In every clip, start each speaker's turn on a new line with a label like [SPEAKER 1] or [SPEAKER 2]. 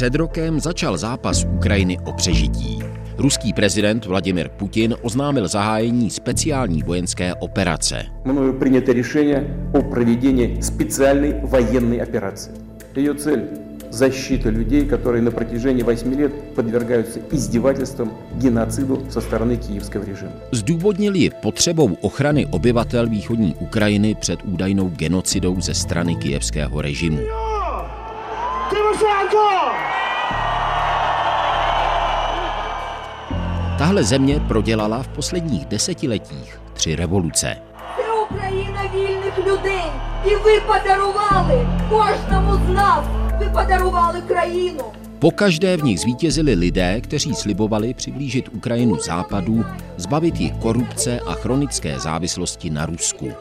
[SPEAKER 1] Před rokem začal zápas Ukrajiny o přežití. Ruský prezident Vladimir Putin oznámil zahájení speciální vojenské operace.
[SPEAKER 2] Мною принято решение о проведении специальной военной операции. Ее цель – защита людей, которые на протяжении 8 лет подвергаются издевательствам, геноциду со стороны киевского режима.
[SPEAKER 1] Zdůvodnil ji potřebou ochrany obyvatel východní Ukrajiny před údajnou genocidou ze strany kijevského režimu. Tahle země prodělala v posledních desetiletích tři revoluce.
[SPEAKER 3] Це Україна вільних людей. І ви подарували кожному з нас. Ви подарували країну.
[SPEAKER 1] Po každé v nich zvítězili lidé, kteří slibovali přiblížit Ukrajinu západu, zbavit ji korupce a chronické závislosti na Rusku.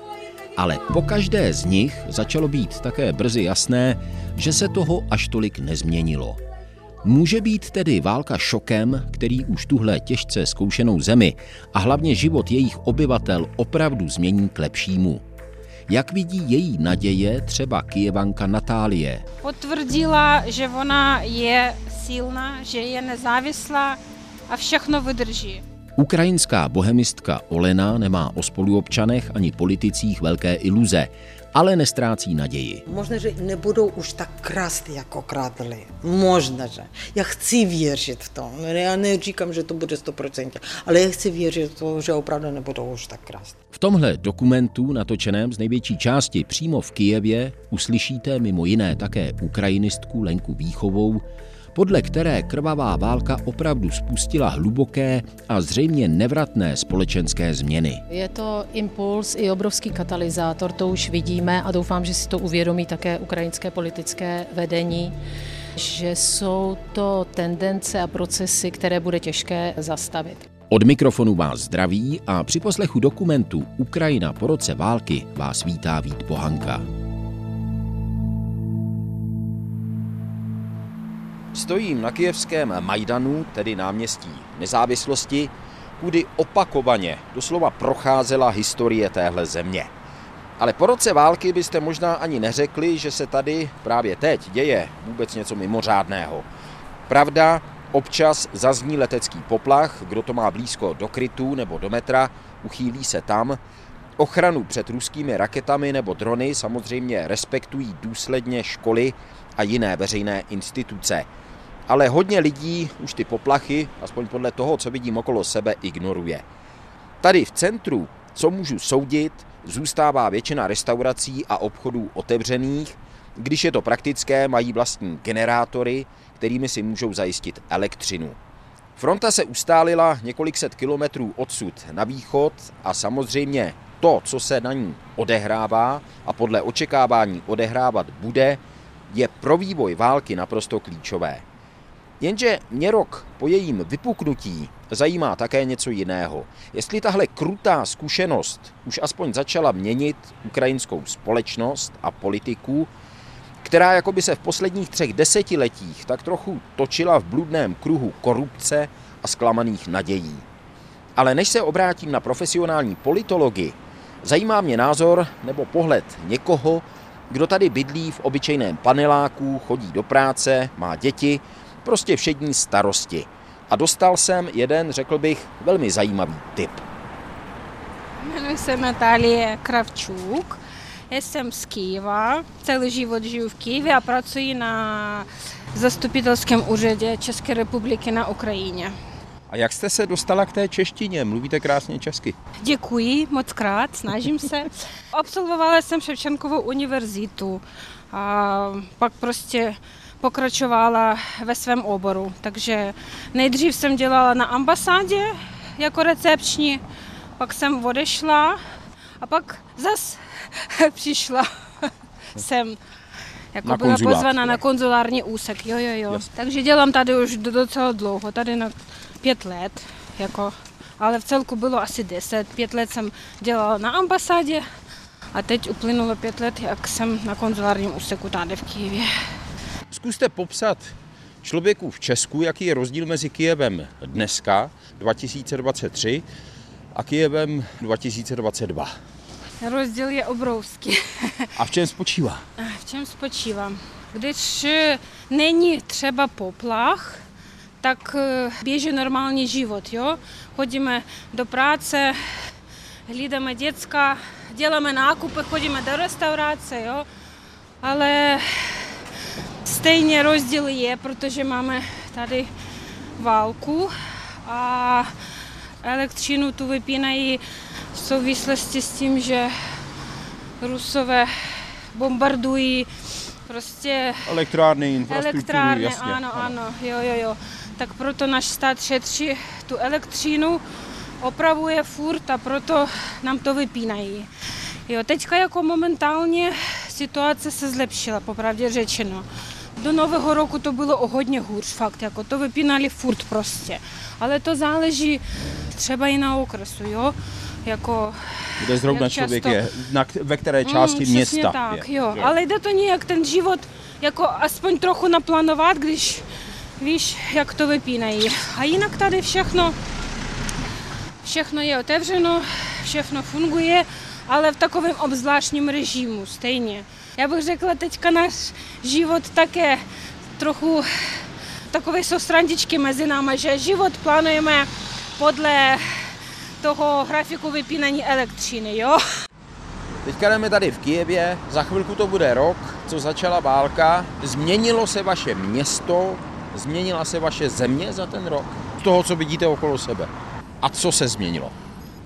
[SPEAKER 1] Ale po každé z nich začalo být také brzy jasné, že se toho až tolik nezměnilo. Může být tedy válka šokem, který už tuhle těžce zkoušenou zemi a hlavně život jejich obyvatel opravdu změní k lepšímu. Jak vidí její naděje třeba Kijevanka Natálie?
[SPEAKER 4] Potvrdila, že ona je silná, že je nezávislá a všechno vydrží.
[SPEAKER 1] Ukrajinská bohemistka Olena nemá o spoluobčanech ani politicích velké iluze, ale nestrácí naději.
[SPEAKER 5] Možná, že nebudou už tak krást, jako krádli. Možná, že. Já chci věřit v to. Já neříkám, že to bude 100%, ale já chci věřit v to, že opravdu nebudou už tak krást.
[SPEAKER 1] V tomhle dokumentu, natočeném z největší části přímo v Kijevě, uslyšíte mimo jiné také ukrajinistku Lenku Výchovou, podle které krvavá válka opravdu spustila hluboké a zřejmě nevratné společenské změny.
[SPEAKER 6] Je to impuls i obrovský katalyzátor, to už vidíme a doufám, že si to uvědomí také ukrajinské politické vedení, že jsou to tendence a procesy, které bude těžké zastavit.
[SPEAKER 1] Od mikrofonu vás zdraví a při poslechu dokumentu Ukrajina po roce války vás vítá Vít Pohanka. Stojím na kijevském Majdanu, tedy náměstí nezávislosti, kudy opakovaně doslova procházela historie téhle země. Ale po roce války byste možná ani neřekli, že se tady právě teď děje vůbec něco mimořádného. Pravda, občas zazní letecký poplach, kdo to má blízko do krytu nebo do metra, uchýlí se tam. Ochranu před ruskými raketami nebo drony samozřejmě respektují důsledně školy a jiné veřejné instituce. Ale hodně lidí už ty poplachy, aspoň podle toho, co vidím okolo sebe, ignoruje. Tady v centru, co můžu soudit, zůstává většina restaurací a obchodů otevřených, když je to praktické, mají vlastní generátory, kterými si můžou zajistit elektřinu. Fronta se ustálila několik set kilometrů odsud na východ a samozřejmě to, co se na ní odehrává a podle očekávání odehrávat bude, je pro vývoj války naprosto klíčové. Jenže mě rok po jejím vypuknutí zajímá také něco jiného. Jestli tahle krutá zkušenost už aspoň začala měnit ukrajinskou společnost a politiku, která jako by se v posledních třech desetiletích tak trochu točila v bludném kruhu korupce a zklamaných nadějí. Ale než se obrátím na profesionální politologii, zajímá mě názor nebo pohled někoho, kdo tady bydlí v obyčejném paneláku, chodí do práce, má děti, prostě všední starosti. A dostal jsem jeden, řekl bych, velmi zajímavý tip.
[SPEAKER 4] Jmenuji se Natálie Kravčuk. Jsem z Kyjeva. Celý život žiju v Kyjevě a pracuji na zastupitelském úřadě České republiky na Ukrajině.
[SPEAKER 7] A jak jste se dostala k té češtině? Mluvíte krásně česky.
[SPEAKER 4] Děkuji moc krát, snažím se. Absolvovala jsem Ševčenkovou univerzitu a pak prostě pokračovala ve svém oboru. Takže nejdřív jsem dělala na ambasádě jako recepční, pak jsem odešla a pak zas přišla jsem. Jako
[SPEAKER 7] Na
[SPEAKER 4] byla
[SPEAKER 7] konzulát.
[SPEAKER 4] pozvaná na konzulární úsek, jo, jo, jo. Takže dělám tady už do- docela dlouho, tady na pět let, jako, ale v celku bylo asi deset. Pět let jsem dělala na ambasádě a teď uplynulo pět let, jak jsem na konzulárním úseku tady v Kyjevě.
[SPEAKER 7] Zkuste popsat člověku v Česku, jaký je rozdíl mezi Kijevem dneska, 2023, a Kijevem 2022.
[SPEAKER 4] Rozdíl je obrovský.
[SPEAKER 7] A v čem spočívá?
[SPEAKER 4] V čem spočívá? Když není třeba poplach, tak běží normální život. Jo? Chodíme do práce, hlídáme děcka, děláme nákupy, chodíme do restaurace, jo? ale stejně rozdíl je, protože máme tady válku a elektřinu tu vypínají v souvislosti s tím, že Rusové bombardují prostě
[SPEAKER 7] Elektrárny, infrastrukturu,
[SPEAKER 4] elektrárny,
[SPEAKER 7] jasně.
[SPEAKER 4] ano, ano, jo, jo, jo. Tak proto náš stát šetří tu elektřinu, opravuje furt a proto nám to vypínají. Jo, teďka jako momentálně situace se zlepšila, popravdě řečeno. Do nového roku to bylo o hodně hůř, fakt, jako to vypínali furt prostě. Ale to záleží třeba i na okresu, jo. Jako,
[SPEAKER 7] Kde zrovna
[SPEAKER 4] jak
[SPEAKER 7] člověk
[SPEAKER 4] často-
[SPEAKER 7] je, na, ve které části
[SPEAKER 4] Mm,
[SPEAKER 7] města
[SPEAKER 4] tak,
[SPEAKER 7] je.
[SPEAKER 4] jo. Ale jde to nějak ten život jako aspoň trochu naplánovat, když víš, jak to vypínají. A jinak tady všechno, všechno je otevřeno, všechno funguje, ale v takovém obzvláštním režimu stejně. Já bych řekla, teďka náš život také trochu takové jsou srandičky mezi námi, že život plánujeme podle toho grafiku vypínání elektřiny, jo?
[SPEAKER 1] Teďka jdeme tady v Kijevě, za chvilku to bude rok, co začala válka. Změnilo se vaše město, změnila se vaše země za ten rok? Z toho, co vidíte okolo sebe. A co se změnilo?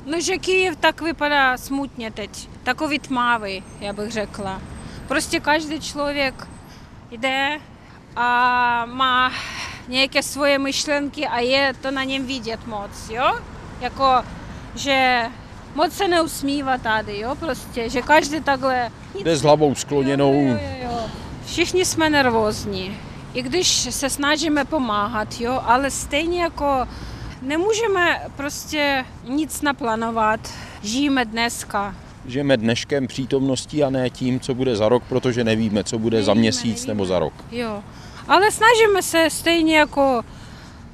[SPEAKER 4] No, že Kyjev tak vypadá smutně teď. Takový tmavý, já bych řekla. Prostě každý člověk jde a má nějaké svoje myšlenky a je to na něm vidět moc, jo? Jako, že moc se neusmívá tady, jo? Prostě, že každý takhle...
[SPEAKER 1] Jde s hlavou skloněnou.
[SPEAKER 4] Jo, jo, jo. Všichni jsme nervózní. I když se snažíme pomáhat, jo, ale stejně jako nemůžeme prostě nic naplánovat. Žijeme dneska.
[SPEAKER 1] Žijeme dneškem přítomností a ne tím, co bude za rok, protože nevíme, co bude za
[SPEAKER 4] Nevíme,
[SPEAKER 1] měsíc
[SPEAKER 4] nevíme.
[SPEAKER 1] nebo za rok.
[SPEAKER 4] Jo. Ale snažíme se stejně jako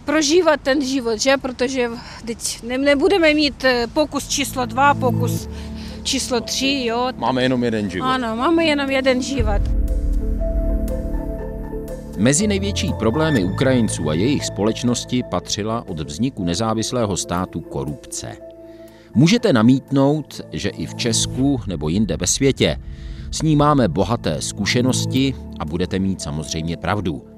[SPEAKER 4] prožívat ten život, že? Protože teď ne, nebudeme mít eh, pokus číslo dva, pokus číslo tři, jo.
[SPEAKER 1] Máme jenom jeden život.
[SPEAKER 4] Ano, máme jenom jeden život.
[SPEAKER 1] Mezi největší problémy Ukrajinců a jejich společnosti patřila od vzniku nezávislého státu korupce. Můžete namítnout, že i v Česku nebo jinde ve světě s ní máme bohaté zkušenosti a budete mít samozřejmě pravdu.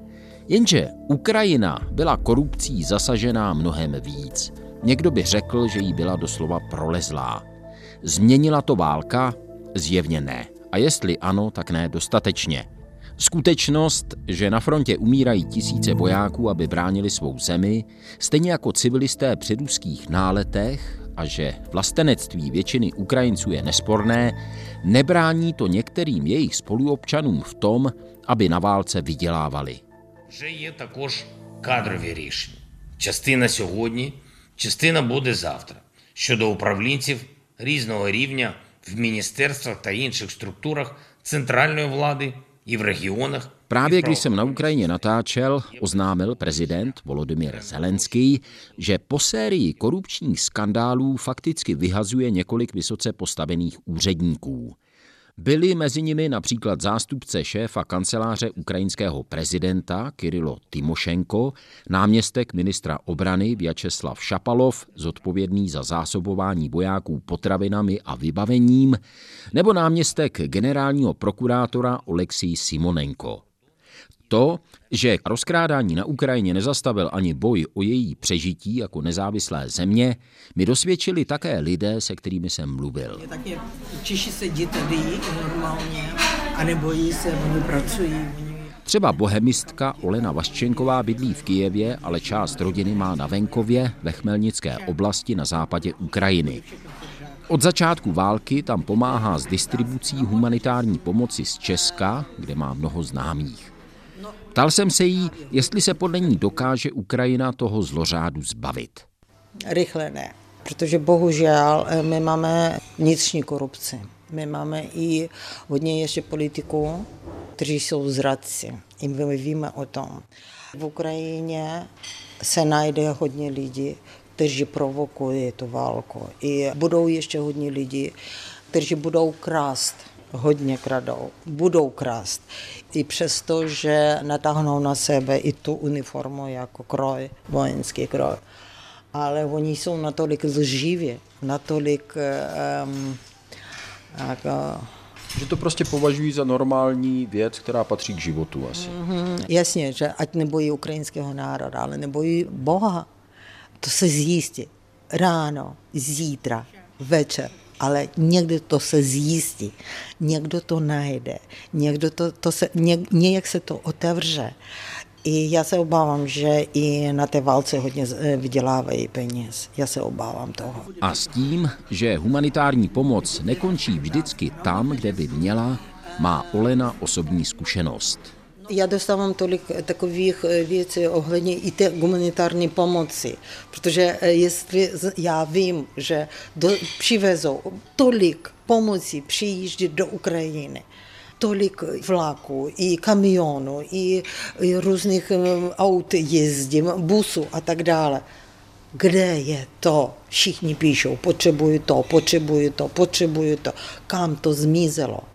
[SPEAKER 1] Jenže Ukrajina byla korupcí zasažená mnohem víc. Někdo by řekl, že jí byla doslova prolezlá. Změnila to válka? Zjevně ne. A jestli ano, tak ne dostatečně. Skutečnost, že na frontě umírají tisíce vojáků, aby bránili svou zemi, stejně jako civilisté při ruských náletech a že vlastenectví většiny Ukrajinců je nesporné, nebrání to některým jejich spoluobčanům v tom, aby na válce vydělávali
[SPEAKER 8] Вже є також кадрові рішення. Частина сьогодні, частина буде завтра. Щодо управлінців різного рівня в міністерствах та інших структурах центральної влади і в регіонах.
[SPEAKER 1] Právě
[SPEAKER 8] і в
[SPEAKER 1] když jsem na Ukrajině natáčel, oznámil prezident Volodymyr Zelenský, že po sérii korupčních skandálů fakticky vyhazuje několik vysoce postavených úředníků. Byli mezi nimi například zástupce šéfa kanceláře ukrajinského prezidenta Kirilo Timošenko, náměstek ministra obrany Vyacheslav Šapalov, zodpovědný za zásobování vojáků potravinami a vybavením, nebo náměstek generálního prokurátora Oleksij Simonenko. To, že rozkrádání na Ukrajině nezastavil ani boj o její přežití jako nezávislé země, mi dosvědčili také lidé, se kterými jsem mluvil.
[SPEAKER 5] Taky Češi sedí tady normálně a nebojí se, oni pracují.
[SPEAKER 1] Třeba bohemistka Olena Vaščenková bydlí v Kijevě, ale část rodiny má na venkově ve Chmelnické oblasti na západě Ukrajiny. Od začátku války tam pomáhá s distribucí humanitární pomoci z Česka, kde má mnoho známých. Ptal jsem se jí, jestli se podle ní dokáže Ukrajina toho zlořádu zbavit.
[SPEAKER 5] Rychle ne, protože bohužel eh, my máme vnitřní korupci. My máme i hodně ještě politiků, kteří jsou zradci. I my víme o tom. V Ukrajině se najde hodně lidí, kteří provokují tu válku. I budou ještě hodně lidí, kteří budou krást, hodně kradou, budou krást. I přesto, že natáhnou na sebe i tu uniformu jako kroj, vojenský kroj. Ale oni jsou natolik lživě, natolik um, jako,
[SPEAKER 1] že to prostě považují za normální věc, která patří k životu asi.
[SPEAKER 5] Mm-hmm, jasně, že ať nebojí ukrajinského národa, ale nebojí Boha. To se zjistí ráno, zítra, večer, ale někdy to se zjistí, někdo to najde, někdo to, to se, ně, nějak se to otevře. I já se obávám, že i na té válce hodně eh, vydělávají peněz. Já se obávám toho.
[SPEAKER 1] A s tím, že humanitární pomoc nekončí vždycky tam, kde by měla, má Olena osobní zkušenost.
[SPEAKER 5] Já dostávám tolik takových eh, věcí ohledně i té humanitární pomoci, protože eh, jestli já vím, že do, přivezou tolik pomoci přijíždí do Ukrajiny, tolik vlaků, i kamionů, i, i různých aut jezdím, busů a tak dále. Kde je to? Všichni píšou, potřebuju to, potřebuju to, potřebuju to. Kam to zmizelo?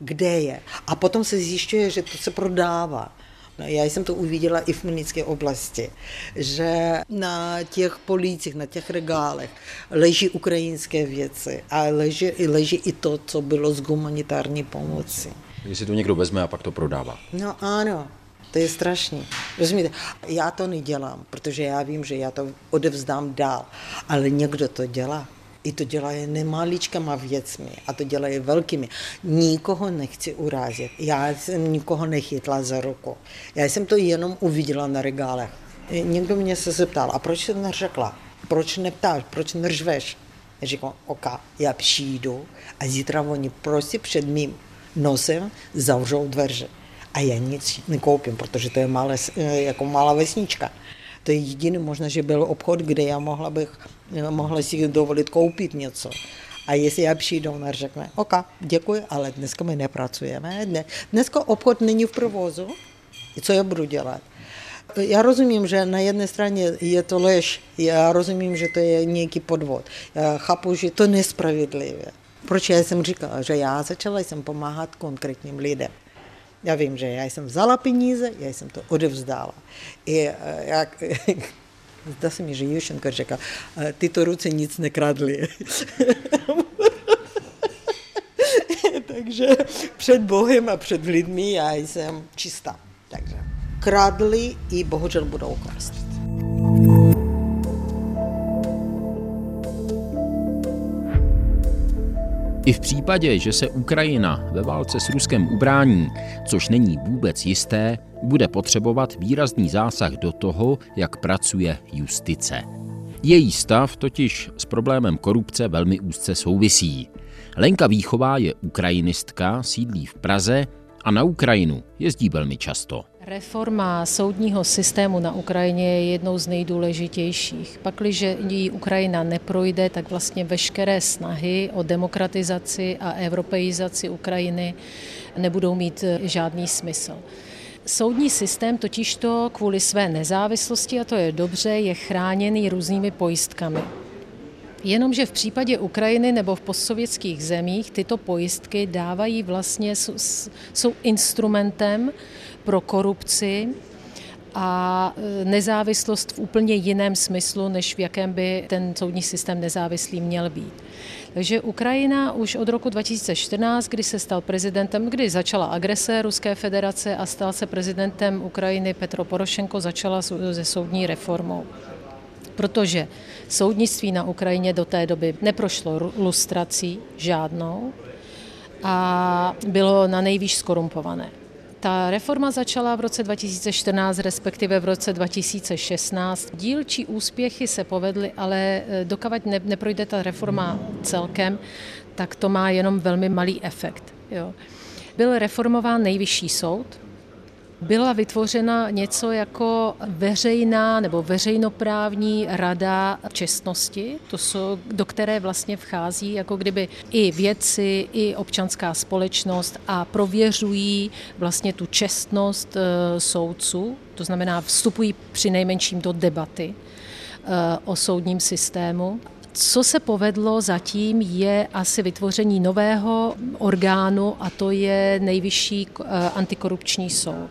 [SPEAKER 5] Kde je? A potom se zjišťuje, že to se prodává. No, já jsem to uviděla i v Mnické oblasti, že na těch policích, na těch regálech leží ukrajinské věci a leží, leží i to, co bylo z humanitární pomoci.
[SPEAKER 1] Jestli to někdo vezme a pak to prodává.
[SPEAKER 5] No ano, to je strašný. Rozumíte? Já to nedělám, protože já vím, že já to odevzdám dál, ale někdo to dělá. I to dělají nemalíčkama věcmi a to dělají velkými. Nikoho nechci urazit. Já jsem nikoho nechytla za ruku. Já jsem to jenom uviděla na regálech. Někdo mě se zeptal, a proč jsi neřekla? Proč neptáš? Proč neřveš? Já říkám, OK, já přijdu a zítra oni prostě před mým nosem zavřou dveře. A já nic nekoupím, protože to je malé, jako malá vesnička. To je jediný možná, že byl obchod, kde já mohla bych, mohla si dovolit koupit něco. A jestli já přijdu, ona řekne, OK, děkuji, ale dneska my nepracujeme. Dneska obchod není v provozu. Co já budu dělat? Já rozumím, že na jedné straně je to lež, já rozumím, že to je nějaký podvod. Já chápu, že to nespravedlivé. Proč já jsem říkala, že já začala jsem pomáhat konkrétním lidem. Já vím, že já jsem vzala peníze, já jsem to odevzdala. I eh, jak, zdá se mi, že Jušenko říká, eh, tyto ruce nic nekradly. Takže před Bohem a před lidmi já jsem čistá. Takže kradli i bohužel budou krást.
[SPEAKER 1] I v případě, že se Ukrajina ve válce s Ruskem ubrání, což není vůbec jisté, bude potřebovat výrazný zásah do toho, jak pracuje justice. Její stav totiž s problémem korupce velmi úzce souvisí. Lenka Výchová je ukrajinistka, sídlí v Praze a na Ukrajinu jezdí velmi často.
[SPEAKER 6] Reforma soudního systému na Ukrajině je jednou z nejdůležitějších. Pakliže jí Ukrajina neprojde, tak vlastně veškeré snahy o demokratizaci a europeizaci Ukrajiny nebudou mít žádný smysl. Soudní systém totižto kvůli své nezávislosti, a to je dobře, je chráněný různými pojistkami. Jenomže v případě Ukrajiny nebo v postsovětských zemích tyto pojistky dávají vlastně, jsou instrumentem pro korupci a e, nezávislost v úplně jiném smyslu, než v jakém by ten soudní systém nezávislý měl být. Takže Ukrajina už od roku 2014, kdy se stal prezidentem, kdy začala agrese Ruské federace a stal se prezidentem Ukrajiny Petro Porošenko, začala se soudní reformou protože soudnictví na Ukrajině do té doby neprošlo lustrací žádnou a bylo na nejvýš skorumpované. Ta reforma začala v roce 2014, respektive v roce 2016. Dílčí úspěchy se povedly, ale eh, dokavať neprojde ta reforma celkem, tak to má jenom velmi malý efekt. Jo. Byl reformován nejvyšší soud, byla vytvořena něco jako veřejná nebo veřejnoprávní rada čestnosti, to jsou, do které vlastně vchází jako kdyby i vědci, i občanská společnost a prověřují vlastně tu čestnost e, soudců, to znamená vstupují při nejmenším do debaty e, o soudním systému. Co se povedlo zatím je asi vytvoření nového orgánu a to je nejvyšší antikorupční soud.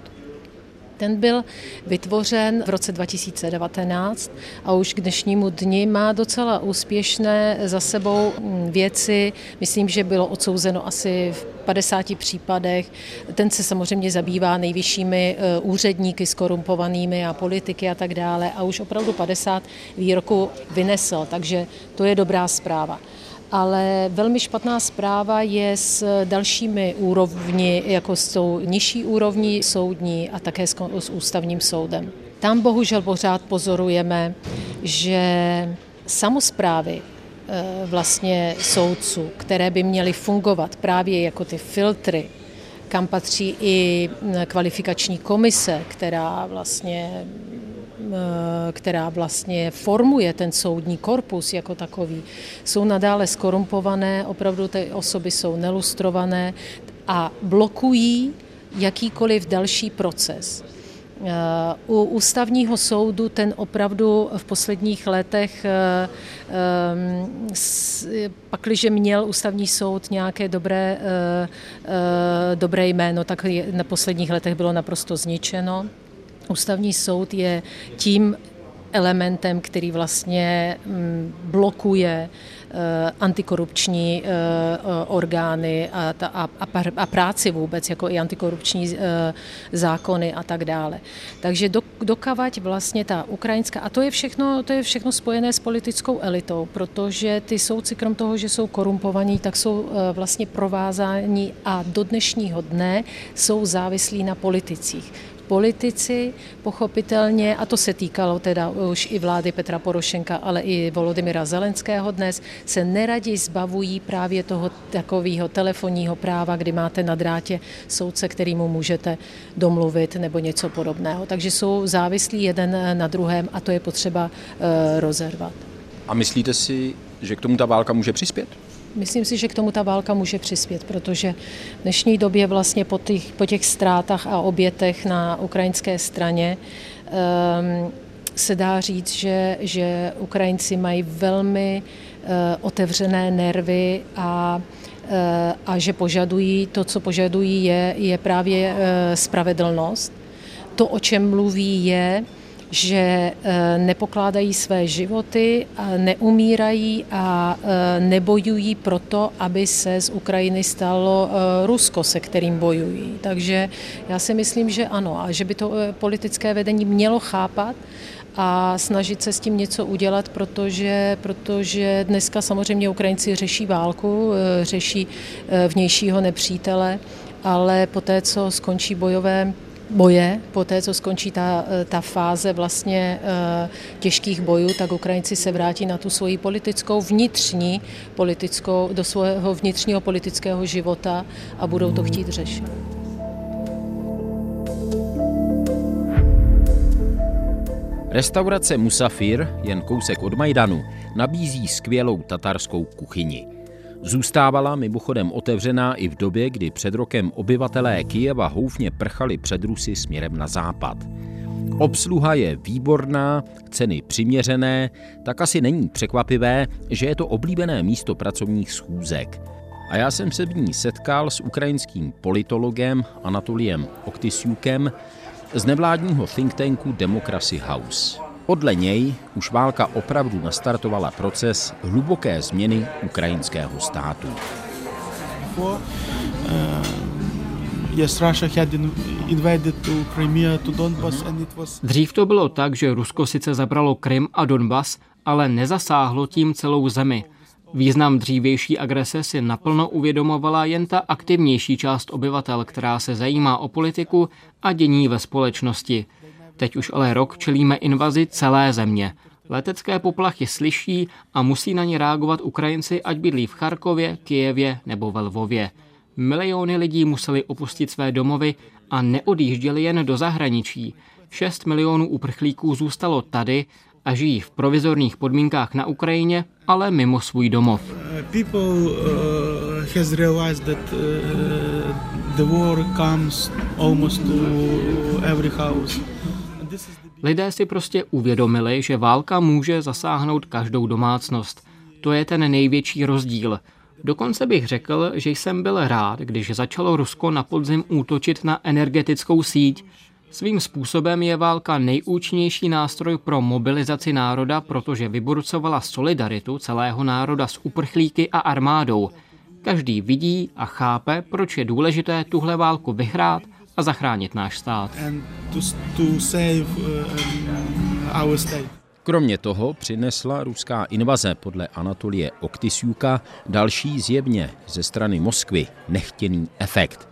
[SPEAKER 6] Ten byl vytvořen v roce 2019 a už k dnešnímu dni má docela úspěšné za sebou věci. Myslím, že bylo odsouzeno asi v 50 případech. Ten se samozřejmě zabývá nejvyššími eh, úředníky skorumpovanými a politiky a tak dále a už opravdu 50 výroků vynesl, takže to je dobrá zpráva ale velmi špatná zpráva je s dalšími úrovni, jako s tou nižší úrovní soudní a také s ústavním soudem. Tam bohužel pořád pozorujeme, že samozprávy eh, vlastně soudců, které by měly fungovat právě jako ty filtry, kam patří i kvalifikační komise, která vlastně která vlastně formuje ten soudní korpus jako takový, jsou nadále skorumpované, opravdu ty osoby jsou nelustrované a blokují jakýkoliv další proces. Eh, u ústavního soudu ten opravdu v posledních letech, eh, pakliže měl ústavní soud nějaké dobré, dobré jméno, tak na posledních letech bylo naprosto zničeno. Ústavní soud je tím elementem, který vlastně mm, blokuje eh, antikorupční eh, orgány a, a, a práci vůbec, jako i antikorupční eh, zákony a tak dále. Takže do, dokavať vlastně ta ukrajinská, a to je všechno, to je všechno spojené s politickou elitou, protože ty soudci, krom toho, že jsou korumpovaní, tak jsou vlastně provázáni a do dnešního dne jsou závislí na politicích politici pochopitelně, a to se týkalo teda už i vlády Petra Porošenka, ale i Volodymyra Zelenského dnes, se neradi zbavují právě toho takového telefonního práva, kdy máte na drátě soudce, kterýmu můžete domluvit nebo něco podobného. Takže jsou závislí jeden na druhém a to je potřeba uh, rozervat.
[SPEAKER 1] A myslíte si, že k tomu ta válka může přispět?
[SPEAKER 6] Myslím si, že k tomu ta válka může přispět, protože v dnešní době vlastně po těch, po těch ztrátách a obětech na ukrajinské straně um, se dá říct, že, že Ukrajinci mají velmi uh, otevřené nervy a uh, a že požadují, to, co požadují, je, je právě uh, spravedlnost. To, o čem mluví, je, že eh, nepokládají své životy, neumírají a eh, nebojují proto, aby se z Ukrajiny stalo eh, Rusko, se kterým bojují. Takže já si myslím, že ano a že by to politické vedení mělo chápat a snažit se s tím něco udělat, protože, protože dneska samozřejmě Ukrajinci řeší válku, řeší vnějšího nepřítele, ale poté, co skončí bojové boje, po té, co skončí ta, ta fáze vlastně eh, těžkých bojů, tak Ukrajinci se vrátí na tu svoji politickou vnitřní, politickou, do svého vnitřního politického života a budou to chtít řešit.
[SPEAKER 1] Restaurace Musafir, jen kousek od Majdanu, nabízí skvělou tatarskou kuchyni. Zůstávala mimochodem otevřená i v době, kdy před rokem obyvatelé Kijeva houfně prchali před Rusy směrem na západ. Obsluha je výborná, ceny přiměřené, tak asi není překvapivé, že je to oblíbené místo pracovních schůzek. A já jsem se v ní setkal s ukrajinským politologem Anatoliem Oktysiukem z nevládního think tanku Democracy House. Podle něj už válka opravdu nastartovala proces hluboké změny ukrajinského státu.
[SPEAKER 9] Dřív to bylo tak, že Rusko sice zabralo Krym a Donbas, ale nezasáhlo tím celou zemi. Význam dřívější agrese si naplno uvědomovala jen ta aktivnější část obyvatel, která se zajímá o politiku a dění ve společnosti – Teď už ale rok čelíme invazi celé země. Letecké poplachy slyší a musí na ně reagovat Ukrajinci, ať bydlí v Charkově, Kijevě nebo ve Lvově. Miliony lidí museli opustit své domovy a neodjížděli jen do zahraničí. 6 milionů uprchlíků zůstalo tady a žijí v provizorních podmínkách na Ukrajině, ale mimo svůj domov. People uh, has that uh, house. Lidé si prostě uvědomili, že válka může zasáhnout každou domácnost. To je ten největší rozdíl. Dokonce bych řekl, že jsem byl rád, když začalo Rusko na podzim útočit na energetickou síť. Svým způsobem je válka nejúčinnější nástroj pro mobilizaci národa, protože vyburcovala solidaritu celého národa s uprchlíky a armádou. Každý vidí a chápe, proč je důležité tuhle válku vyhrát a zachránit náš stát.
[SPEAKER 1] Kromě toho přinesla ruská invaze podle Anatolie Oktysiuka další zjevně ze strany Moskvy nechtěný efekt.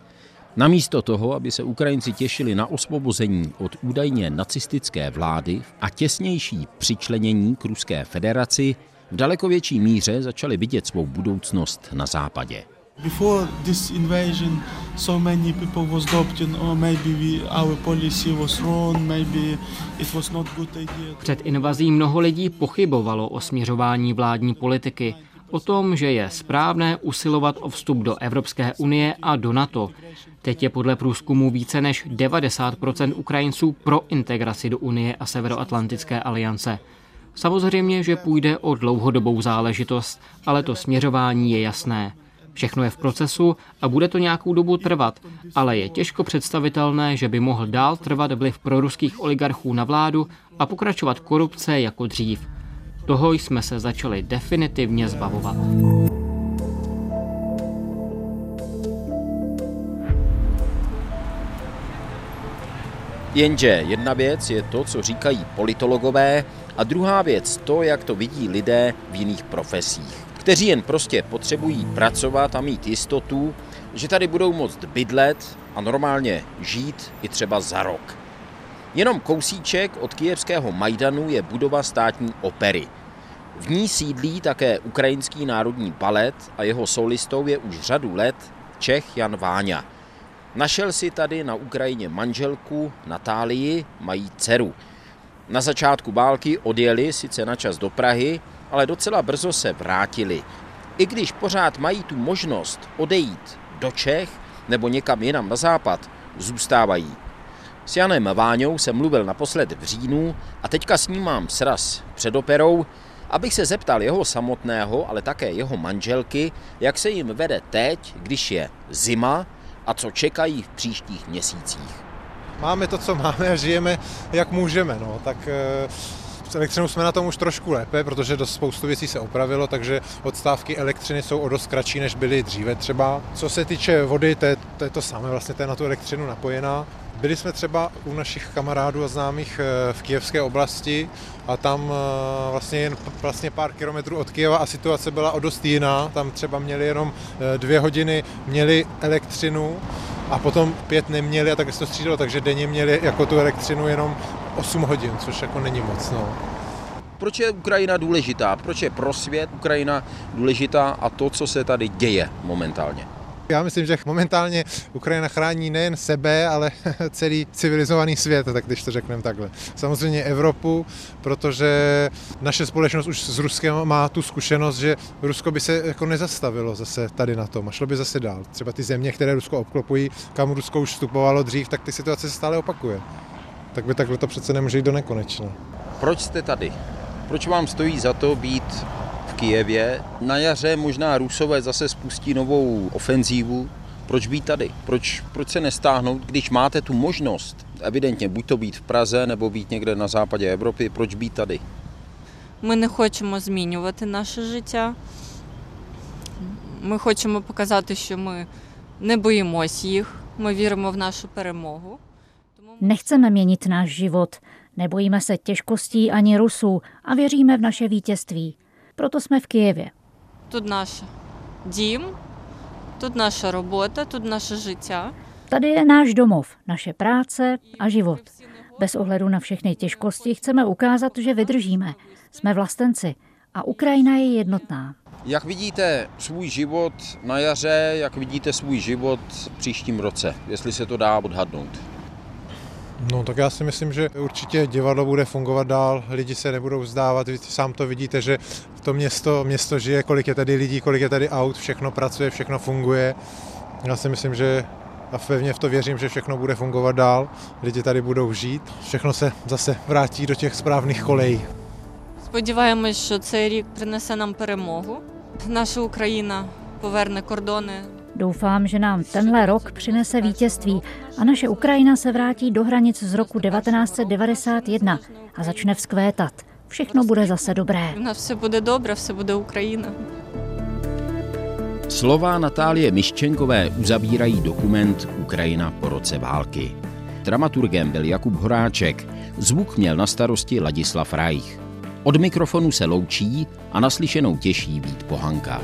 [SPEAKER 1] Namísto toho, aby se Ukrajinci těšili na osvobození od údajně nacistické vlády a těsnější přičlenění k Ruské federaci, v daleko větší míře začali vidět svou budoucnost na západě. Before this invasion, so many people was doubting,
[SPEAKER 9] oh, maybe we, our policy was wrong, maybe it was not good idea. Před invazí mnoho lidí pochybovalo o směřování vládní politiky, o tom, že je správné usilovat o vstup do Evropské unie a do NATO. Teď je podle průzkumu více než 90% Ukrajinců pro integraci do Unie a Severoatlantické aliance. Samozřejmě, že půjde o dlouhodobou záležitost, ale to směřování je jasné. Všechno je v procesu a bude to nějakou dobu trvat, ale je těžko představitelné, že by mohl dál trvat vliv proruských oligarchů na vládu a pokračovat korupce jako dřív. Toho jsme se začali definitivně zbavovat.
[SPEAKER 1] Jenže jedna věc je to, co říkají politologové, a druhá věc to, jak to vidí lidé v jiných profesích kteří jen prostě potřebují pracovat a mít jistotu, že tady budou moct bydlet a normálně žít i třeba za rok. Jenom kousíček od kijevského Majdanu je budova státní opery. V ní sídlí také ukrajinský národní balet a jeho solistou je už řadu let Čech Jan Váňa. Našel si tady na Ukrajině manželku Natálii, mají dceru. Na začátku války odjeli sice na čas do Prahy, ale docela brzo se vrátili. I když pořád mají tu možnost odejít do Čech nebo někam jinam na západ, zůstávají. S Janem Váňou jsem mluvil naposled v říjnu a teďka s ním mám sraz před operou, abych se zeptal jeho samotného, ale také jeho manželky, jak se jim vede teď, když je zima a co čekají v příštích měsících.
[SPEAKER 10] Máme to, co máme a žijeme, jak můžeme. No. Tak e s elektřinou jsme na tom už trošku lépe, protože dost spoustu věcí se opravilo, takže odstávky elektřiny jsou o dost kratší, než byly dříve třeba. Co se týče vody, to je to, je to samé, vlastně to je na tu elektřinu napojená. Byli jsme třeba u našich kamarádů a známých eh, v kijevské oblasti a tam eh, vlastně jen vlastně pár kilometrů od Kijeva a situace byla o dost jiná. Tam třeba měli jenom eh, dvě hodiny, měli elektřinu a potom pět neměli a tak se to střídalo, takže denně měli jako tu elektřinu jenom 8 hodin, což jako není moc. No.
[SPEAKER 1] Proč je Ukrajina důležitá? Proč je pro svět Ukrajina důležitá a to, co se tady děje momentálně?
[SPEAKER 10] Já myslím, že momentálně Ukrajina chrání nejen sebe, ale celý civilizovaný svět, tak když to řekneme takhle. Samozřejmě Evropu, protože naše společnost už s Ruskem má tu zkušenost, že Rusko by se jako nezastavilo zase tady na tom a šlo by zase dál. Třeba ty země, které Rusko obklopují, kam Rusko už vstupovalo dřív, tak ty situace se stále opakuje Tak by takhle to přece nemůže jít do nekonečna.
[SPEAKER 1] Proč jste tady? Proč vám stojí za to být Kijevě. Na jaře možná Rusové zase spustí novou ofenzívu. Proč být tady? Proč, proč se nestáhnout, když máte tu možnost, evidentně buď to být v Praze, nebo být někde na západě Evropy, proč být tady?
[SPEAKER 11] Ми не хочемо змінювати наше життя. Ми хочемо показати, що ми не боїмось їх. Ми віримо в нашу перемогу.
[SPEAKER 12] Nechceme měnit náš život, nebojíme se těžkostí ani Rusů a věříme v naše vítězství. Proto jsme v Kijevě.
[SPEAKER 11] Тут наш дім, тут наша робота, тут наше життя.
[SPEAKER 12] Tady je náš domov, naše práce a život. Bez ohledu na všechny těžkosti chceme ukázat, že vydržíme. Jsme vlastenci a Ukrajina je jednotná.
[SPEAKER 1] Jak vidíte svůj život na jaře, jak vidíte svůj život v příštím roce, jestli se to dá odhadnout?
[SPEAKER 10] No tak já si myslím, že určitě divadlo bude fungovat dál, lidi se nebudou vzdávat, vy sám to vidíte, že to město, město žije, kolik je tady lidí, kolik je tady aut, všechno pracuje, všechno funguje. Já si myslím, že a pevně v to věřím, že všechno bude fungovat dál, lidi tady budou žít, všechno se zase vrátí do těch správných kolejí.
[SPEAKER 11] Сподіваємось, що цей рік принесе нам перемогу. Наша Україна поверне кордони.
[SPEAKER 12] Doufám, že nám tenhle rok přinese vítězství a naše Ukrajina se vrátí do hranic z roku 1991 a začne vzkvétat. Všechno bude zase dobré.
[SPEAKER 11] Vše bude dobré, vše bude Ukrajina.
[SPEAKER 1] Slova Natálie Miščenkové uzavírají dokument Ukrajina po roce války. Dramaturgem byl Jakub Horáček, zvuk měl na starosti Ladislav Rajch. Od mikrofonu se loučí a naslyšenou těší být pohanka.